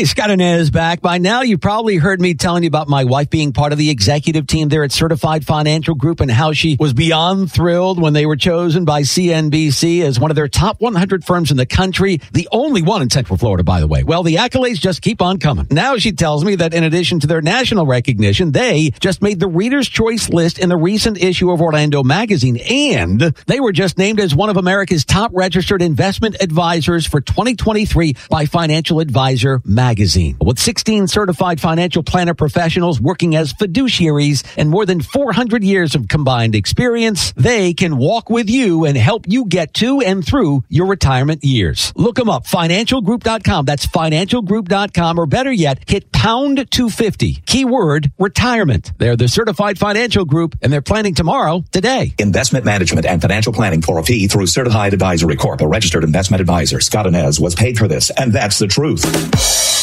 Hey, Scott Anez back. By now, you've probably heard me telling you about my wife being part of the executive team there at Certified Financial Group and how she was beyond thrilled when they were chosen by CNBC as one of their top 100 firms in the country. The only one in Central Florida, by the way. Well, the accolades just keep on coming. Now she tells me that in addition to their national recognition, they just made the Reader's Choice list in the recent issue of Orlando Magazine. And they were just named as one of America's top registered investment advisors for 2023 by Financial Advisor Magazine. With 16 certified financial planner professionals working as fiduciaries and more than 400 years of combined experience, they can walk with you and help you get to and through your retirement years. Look them up, financialgroup.com. That's financialgroup.com or better yet, hit pound 250. Keyword retirement. They're the certified financial group and they're planning tomorrow today. Investment management and financial planning for a fee through Certified Advisory Corp, a registered investment advisor. Scott Anez was paid for this, and that's the truth.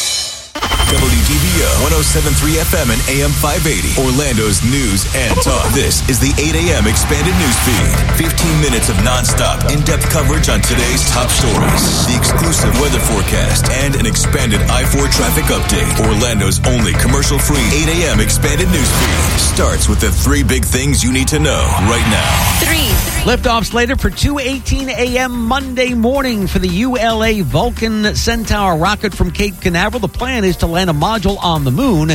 WDBO 1073 FM and AM 580. Orlando's news and talk. This is the 8 a.m. expanded news feed. 15 minutes of nonstop, in depth coverage on today's top stories, the exclusive weather forecast, and an expanded I 4 traffic update. Orlando's only commercial free 8 a.m. expanded news feed starts with the three big things you need to know right now. Three. Liftoff slated for 2:18 a.m. Monday morning for the ULA Vulcan Centaur rocket from Cape Canaveral. The plan is to land a module on the moon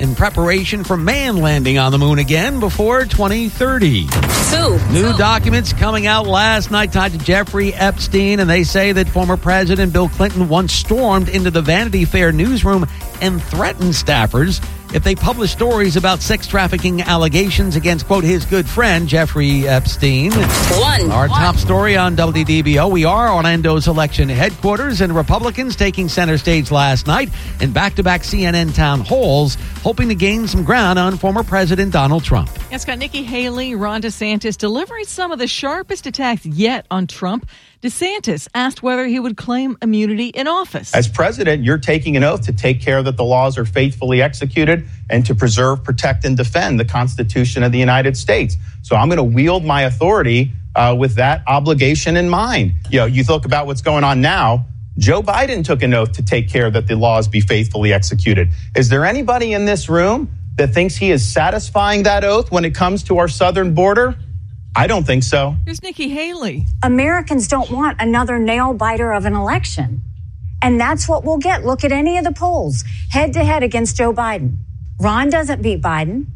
in preparation for man landing on the moon again before 2030. Two. New documents coming out last night tied to Jeffrey Epstein, and they say that former President Bill Clinton once stormed into the Vanity Fair newsroom and threatened staffers if they publish stories about sex trafficking allegations against, quote, his good friend, Jeffrey Epstein. One. Our top story on WDBO. We are Orlando's election headquarters, and Republicans taking center stage last night in back to back CNN town halls, hoping to gain some ground on former President Donald Trump. It's got Nikki Haley, Ron DeSantis delivering some of the sharpest attacks yet on Trump. DeSantis asked whether he would claim immunity in office. As president, you're taking an oath to take care that the laws are faithfully executed and to preserve, protect, and defend the Constitution of the United States. So I'm going to wield my authority uh, with that obligation in mind. You know, you look about what's going on now. Joe Biden took an oath to take care that the laws be faithfully executed. Is there anybody in this room that thinks he is satisfying that oath when it comes to our southern border? I don't think so. Here's Nikki Haley. Americans don't want another nail biter of an election. And that's what we'll get. Look at any of the polls head to head against Joe Biden. Ron doesn't beat Biden.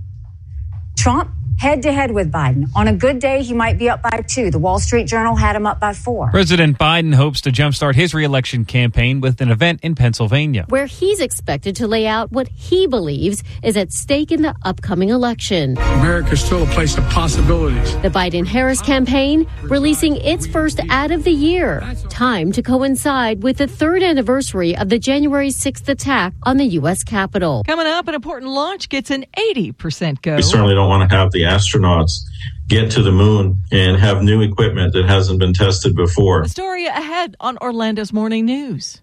Trump head to head with Biden. On a good day, he might be up by two. The Wall Street Journal had him up by four. President Biden hopes to jumpstart his reelection campaign with an event in Pennsylvania. Where he's expected to lay out what he believes is at stake in the upcoming election. America is still a place of possibilities. The Biden Harris campaign releasing its first ad of the year, time to coincide with the third anniversary of the January 6th attack on the U.S. Capitol. Coming up, an important launch gets an 80% go. We certainly don't want to have the astronauts get to the moon and have new equipment that hasn't been tested before. The story ahead on Orlando's Morning News.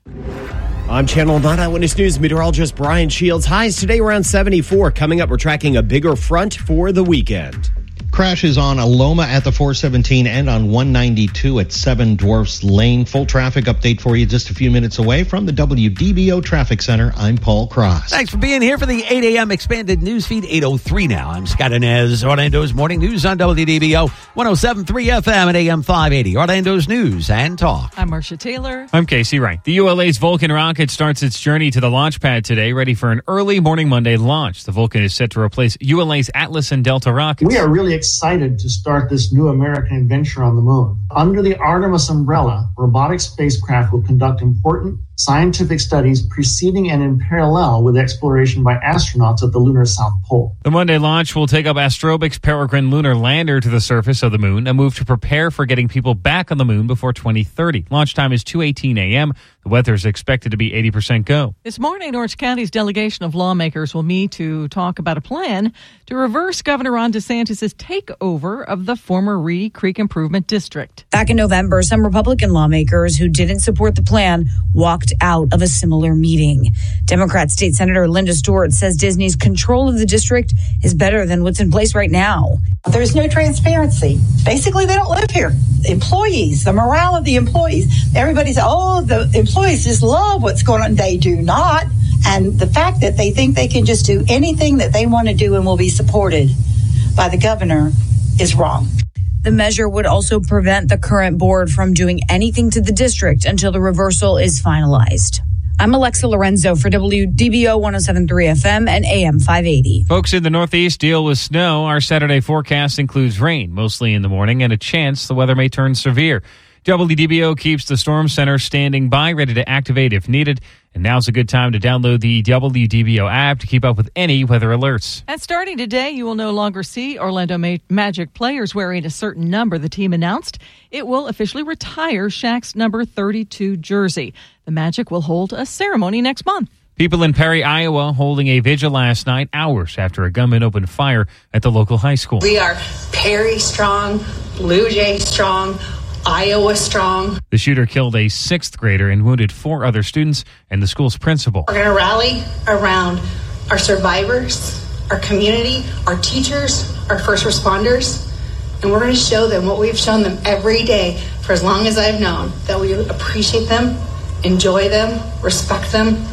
I'm Channel 9 Eyewitness News meteorologist Brian Shields. Highs today around 74. Coming up, we're tracking a bigger front for the weekend. Crashes on Aloma at the 417 and on 192 at 7 Dwarfs Lane. Full traffic update for you just a few minutes away from the WDBO Traffic Center. I'm Paul Cross. Thanks for being here for the 8 a.m. expanded news feed 803 now. I'm Scott Anez, Orlando's Morning News on WDBO 1073 FM and AM 580. Orlando's News and Talk. I'm Marcia Taylor. I'm Casey Wright. The ULA's Vulcan rocket starts its journey to the launch pad today, ready for an early morning Monday launch. The Vulcan is set to replace ULA's Atlas and Delta rockets. We are really excited to start this new American adventure on the moon. Under the Artemis umbrella, robotic spacecraft will conduct important scientific studies preceding and in parallel with exploration by astronauts at the lunar south pole. The Monday launch will take up Astrobotic's Peregrine lunar lander to the surface of the moon, a move to prepare for getting people back on the moon before 2030. Launch time is 2:18 a.m. The weather is expected to be 80% go. This morning, Orange County's delegation of lawmakers will meet to talk about a plan to reverse Governor Ron DeSantis' takeover of the former Reedy Creek Improvement District. Back in November, some Republican lawmakers who didn't support the plan walked out of a similar meeting. Democrat State Senator Linda Stewart says Disney's control of the district is better than what's in place right now. There's no transparency. Basically, they don't live here. The employees, the morale of the employees, everybody's, oh, the employees just love what's going on. They do not. And the fact that they think they can just do anything that they want to do and will be supported by the governor is wrong. The measure would also prevent the current board from doing anything to the district until the reversal is finalized. I'm Alexa Lorenzo for WDBO 1073 FM and AM 580. Folks in the Northeast deal with snow. Our Saturday forecast includes rain, mostly in the morning, and a chance the weather may turn severe. WDBO keeps the Storm Center standing by, ready to activate if needed. And now's a good time to download the WDBO app to keep up with any weather alerts. And starting today, you will no longer see Orlando Ma- Magic players wearing a certain number the team announced. It will officially retire Shaq's number 32 jersey. The Magic will hold a ceremony next month. People in Perry, Iowa, holding a vigil last night, hours after a gunman opened fire at the local high school. We are Perry strong, Blue Jay strong, Iowa strong. The shooter killed a sixth grader and wounded four other students and the school's principal. We're going to rally around our survivors, our community, our teachers, our first responders, and we're going to show them what we've shown them every day for as long as I've known that we appreciate them, enjoy them, respect them,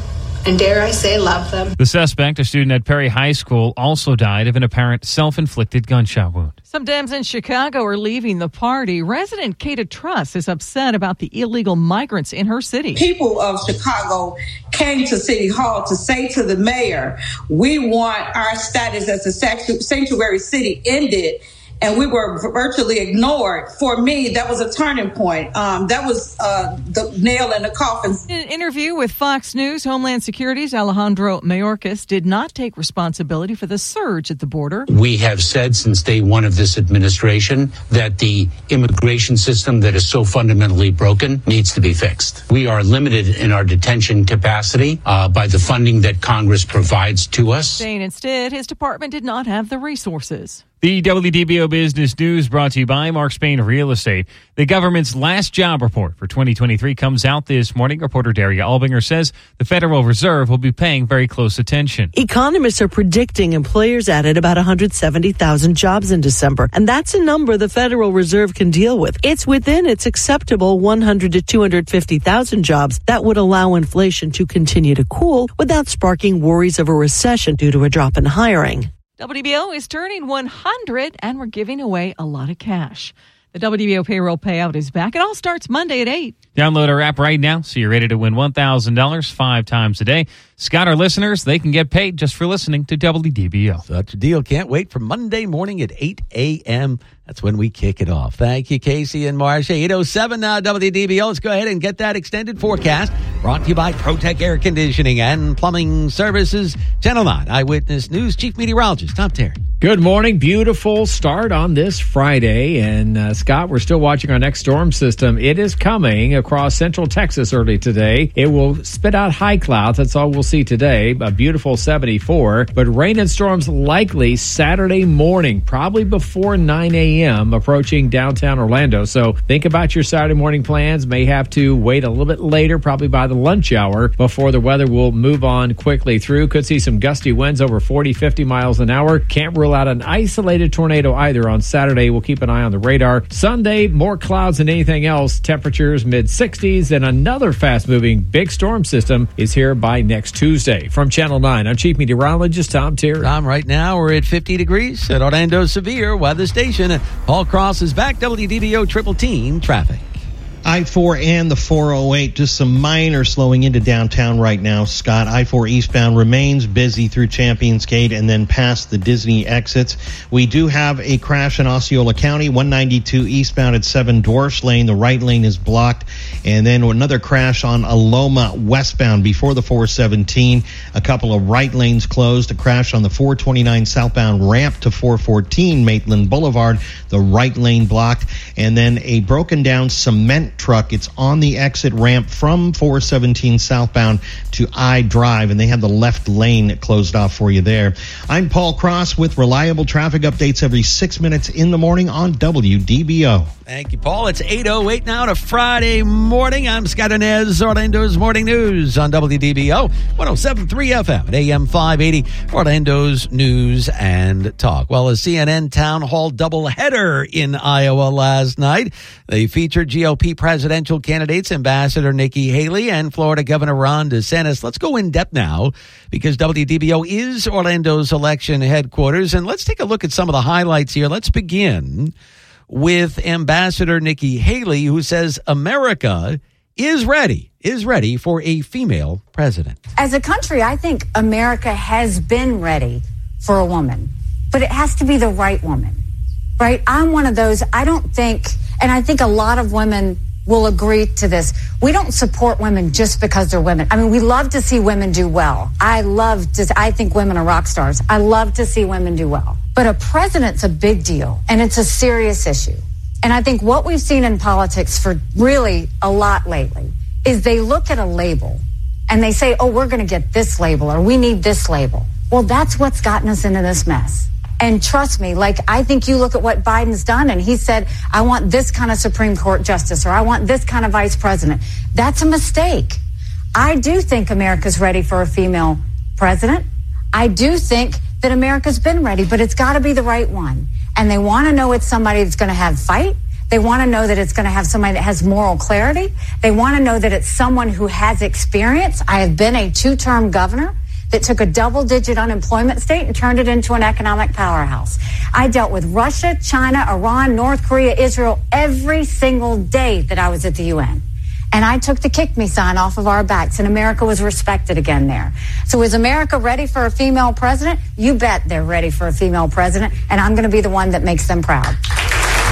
and dare I say, love them. The suspect, a student at Perry High School, also died of an apparent self inflicted gunshot wound. Some Dems in Chicago are leaving the party. Resident Kata Truss is upset about the illegal migrants in her city. People of Chicago came to City Hall to say to the mayor, we want our status as a sanctuary city ended and we were virtually ignored. For me, that was a turning point. Um, that was uh, the nail in the coffin. In an interview with Fox News, Homeland Security's Alejandro Mayorkas did not take responsibility for the surge at the border. We have said since day one of this administration that the immigration system that is so fundamentally broken needs to be fixed. We are limited in our detention capacity uh, by the funding that Congress provides to us. Saying instead, his department did not have the resources. The WDBO Business News brought to you by Mark Spain Real Estate. The government's last job report for 2023 comes out this morning. Reporter Daria Albinger says the Federal Reserve will be paying very close attention. Economists are predicting employers added about 170,000 jobs in December, and that's a number the Federal Reserve can deal with. It's within its acceptable 100 to 250,000 jobs that would allow inflation to continue to cool without sparking worries of a recession due to a drop in hiring. WDBO is turning 100 and we're giving away a lot of cash. The WBO payroll payout is back. It all starts Monday at 8. Download our app right now so you're ready to win $1,000 five times a day. Scott, our listeners, they can get paid just for listening to WDBO. Such a deal. Can't wait for Monday morning at 8 a.m. That's when we kick it off. Thank you, Casey and Marcia. 807 now, WDBO. Let's go ahead and get that extended forecast brought to you by ProTech Air Conditioning and Plumbing Services. Channel 9 Eyewitness News Chief Meteorologist Tom Terry. Good morning. Beautiful start on this Friday. And uh, Scott, we're still watching our next storm system. It is coming across central Texas early today. It will spit out high clouds. That's all we'll see today. A beautiful 74. But rain and storms likely Saturday morning, probably before 9 a.m., approaching downtown Orlando. So think about your Saturday morning plans. May have to wait a little bit later, probably by the lunch hour, before the weather will move on quickly through. Could see some gusty winds over 40, 50 miles an hour. Can't rule out an isolated tornado either on Saturday. We'll keep an eye on the radar. Sunday, more clouds than anything else. Temperatures mid 60s, and another fast moving big storm system is here by next Tuesday. From Channel 9, I'm Chief Meteorologist Tom Terry. Tom, right now we're at 50 degrees at Orlando Severe Weather Station. Paul Cross is back. WDBO Triple Team Traffic. I 4 and the 408, just some minor slowing into downtown right now. Scott, I 4 eastbound remains busy through Champions Gate and then past the Disney exits. We do have a crash in Osceola County, 192 eastbound at 7 Dwarfs Lane. The right lane is blocked. And then another crash on Aloma westbound before the 417. A couple of right lanes closed. A crash on the 429 southbound ramp to 414 Maitland Boulevard. The right lane blocked. And then a broken down cement truck. It's on the exit ramp from 417 southbound to I Drive, and they have the left lane closed off for you there. I'm Paul Cross with reliable traffic updates every six minutes in the morning on WDBO. Thank you, Paul. It's 8.08 now to Friday morning. I'm Scott Anez, Orlando's Morning News on WDBO 107.3 FM at AM 580, Orlando's News and Talk. Well, a CNN town hall doubleheader in Iowa last night. They featured GOP presidential candidates Ambassador Nikki Haley and Florida Governor Ron DeSantis. Let's go in depth now because WDBO is Orlando's election headquarters. And let's take a look at some of the highlights here. Let's begin with Ambassador Nikki Haley, who says America is ready, is ready for a female president. As a country, I think America has been ready for a woman, but it has to be the right woman, right? I'm one of those, I don't think, and I think a lot of women will agree to this. We don't support women just because they're women. I mean, we love to see women do well. I love to, I think women are rock stars. I love to see women do well. But a president's a big deal and it's a serious issue. And I think what we've seen in politics for really a lot lately is they look at a label and they say, oh, we're going to get this label or we need this label. Well, that's what's gotten us into this mess. And trust me, like I think you look at what Biden's done and he said, I want this kind of Supreme Court justice or I want this kind of vice president. That's a mistake. I do think America's ready for a female president. I do think that America's been ready, but it's got to be the right one. And they want to know it's somebody that's going to have fight. They want to know that it's going to have somebody that has moral clarity. They want to know that it's someone who has experience. I have been a two term governor that took a double digit unemployment state and turned it into an economic powerhouse. I dealt with Russia, China, Iran, North Korea, Israel every single day that I was at the UN. And I took the kick me sign off of our backs, and America was respected again there. So, is America ready for a female president? You bet they're ready for a female president, and I'm going to be the one that makes them proud.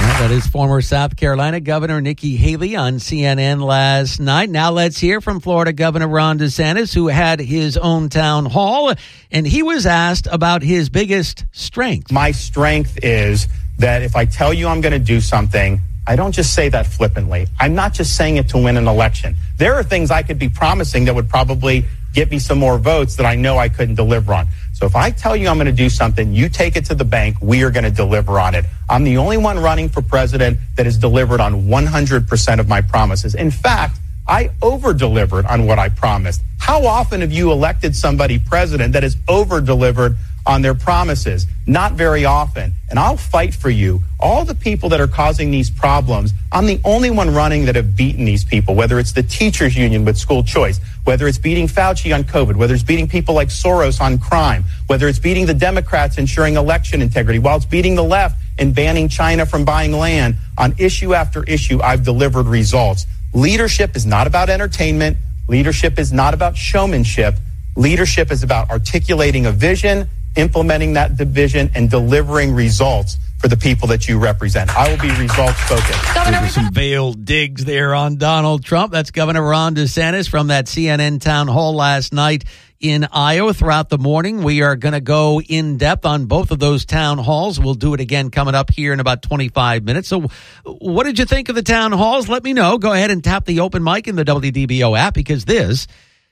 That is former South Carolina Governor Nikki Haley on CNN last night. Now let's hear from Florida Governor Ron DeSantis, who had his own town hall, and he was asked about his biggest strength. My strength is that if I tell you I'm going to do something, I don't just say that flippantly. I'm not just saying it to win an election. There are things I could be promising that would probably get me some more votes that I know I couldn't deliver on. So if I tell you I'm going to do something, you take it to the bank, we are going to deliver on it. I'm the only one running for president that has delivered on 100% of my promises. In fact, I over delivered on what I promised. How often have you elected somebody president that has over delivered on their promises? Not very often. And I'll fight for you. All the people that are causing these problems, I'm the only one running that have beaten these people, whether it's the teachers union with school choice, whether it's beating Fauci on COVID, whether it's beating people like Soros on crime, whether it's beating the Democrats ensuring election integrity, while it's beating the left and banning China from buying land on issue after issue, I've delivered results. Leadership is not about entertainment. Leadership is not about showmanship. Leadership is about articulating a vision, implementing that division, and delivering results for the people that you represent. I will be results focused. Those are some veiled digs there on Donald Trump. That's Governor Ron DeSantis from that CNN town hall last night in Iowa throughout the morning. We are going to go in depth on both of those town halls. We'll do it again coming up here in about 25 minutes. So, what did you think of the town halls? Let me know. Go ahead and tap the open mic in the WDBO app because this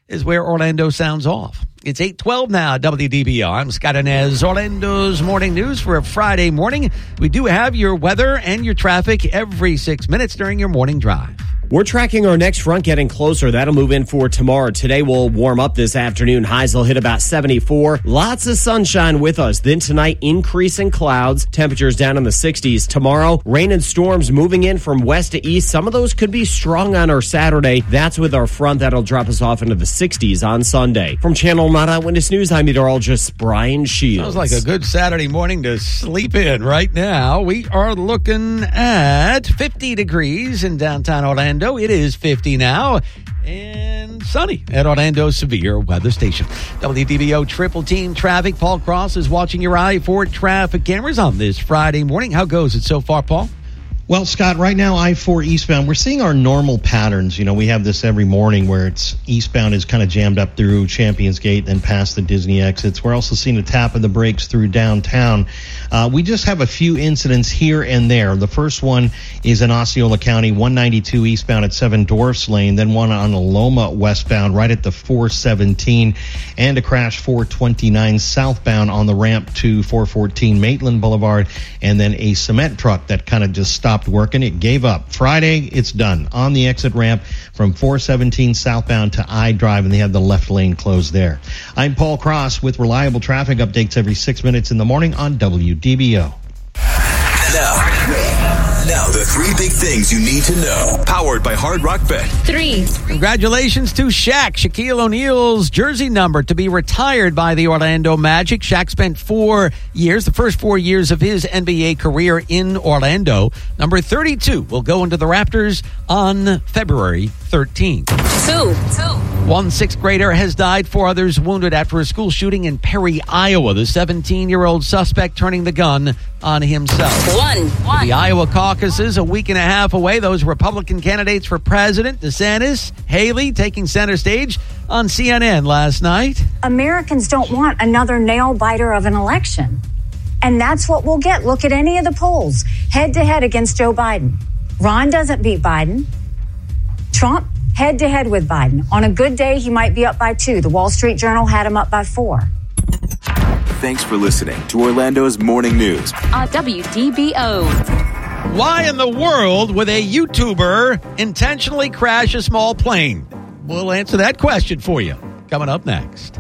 is where Orlando sounds off. It's 812 now, WDBO. I'm Scott Anez, Orlando's morning news for a Friday morning. We do have your weather and your traffic every six minutes during your morning drive. We're tracking our next front getting closer. That'll move in for tomorrow. Today will warm up this afternoon. Highs will hit about 74. Lots of sunshine with us. Then tonight, increasing clouds. Temperatures down in the 60s. Tomorrow, rain and storms moving in from west to east. Some of those could be strong on our Saturday. That's with our front that'll drop us off into the 60s on Sunday. From Channel 9 Eyewitness News, I'm meteorologist Brian Shields. Sounds like a good Saturday morning to sleep in right now. We are looking at 50 degrees in downtown Orlando. It is 50 now and sunny at Orlando Severe Weather Station. WDBO Triple Team Traffic. Paul Cross is watching your I 4 traffic cameras on this Friday morning. How goes it so far, Paul? Well, Scott, right now I 4 eastbound, we're seeing our normal patterns. You know, we have this every morning where it's eastbound is kind of jammed up through Champions Gate, then past the Disney exits. We're also seeing a tap of the brakes through downtown. Uh, we just have a few incidents here and there. The first one is in Osceola County, 192 eastbound at 7 Dwarfs Lane, then one on Loma westbound right at the 417, and a crash 429 southbound on the ramp to 414 Maitland Boulevard, and then a cement truck that kind of just stopped stopped working. It gave up. Friday, it's done on the exit ramp from 417 southbound to I Drive, and they have the left lane closed there. I'm Paul Cross with reliable traffic updates every six minutes in the morning on WDBO. Now the three big things you need to know. Powered by Hard Rock Bet. Three. Congratulations to Shaq, Shaquille O'Neal's jersey number to be retired by the Orlando Magic. Shaq spent four years, the first four years of his NBA career in Orlando. Number 32 will go into the rafters on February 13th. Two. Two. One sixth grader has died, four others wounded after a school shooting in Perry, Iowa. The 17 year old suspect turning the gun on himself. One. One. The Iowa caucuses a week and a half away. Those Republican candidates for president, DeSantis, Haley taking center stage on CNN last night. Americans don't want another nail biter of an election. And that's what we'll get. Look at any of the polls head to head against Joe Biden. Ron doesn't beat Biden. Trump head to head with Biden. On a good day, he might be up by two. The Wall Street Journal had him up by four. Thanks for listening to Orlando's Morning News on WDBO. Why in the world would a YouTuber intentionally crash a small plane? We'll answer that question for you coming up next.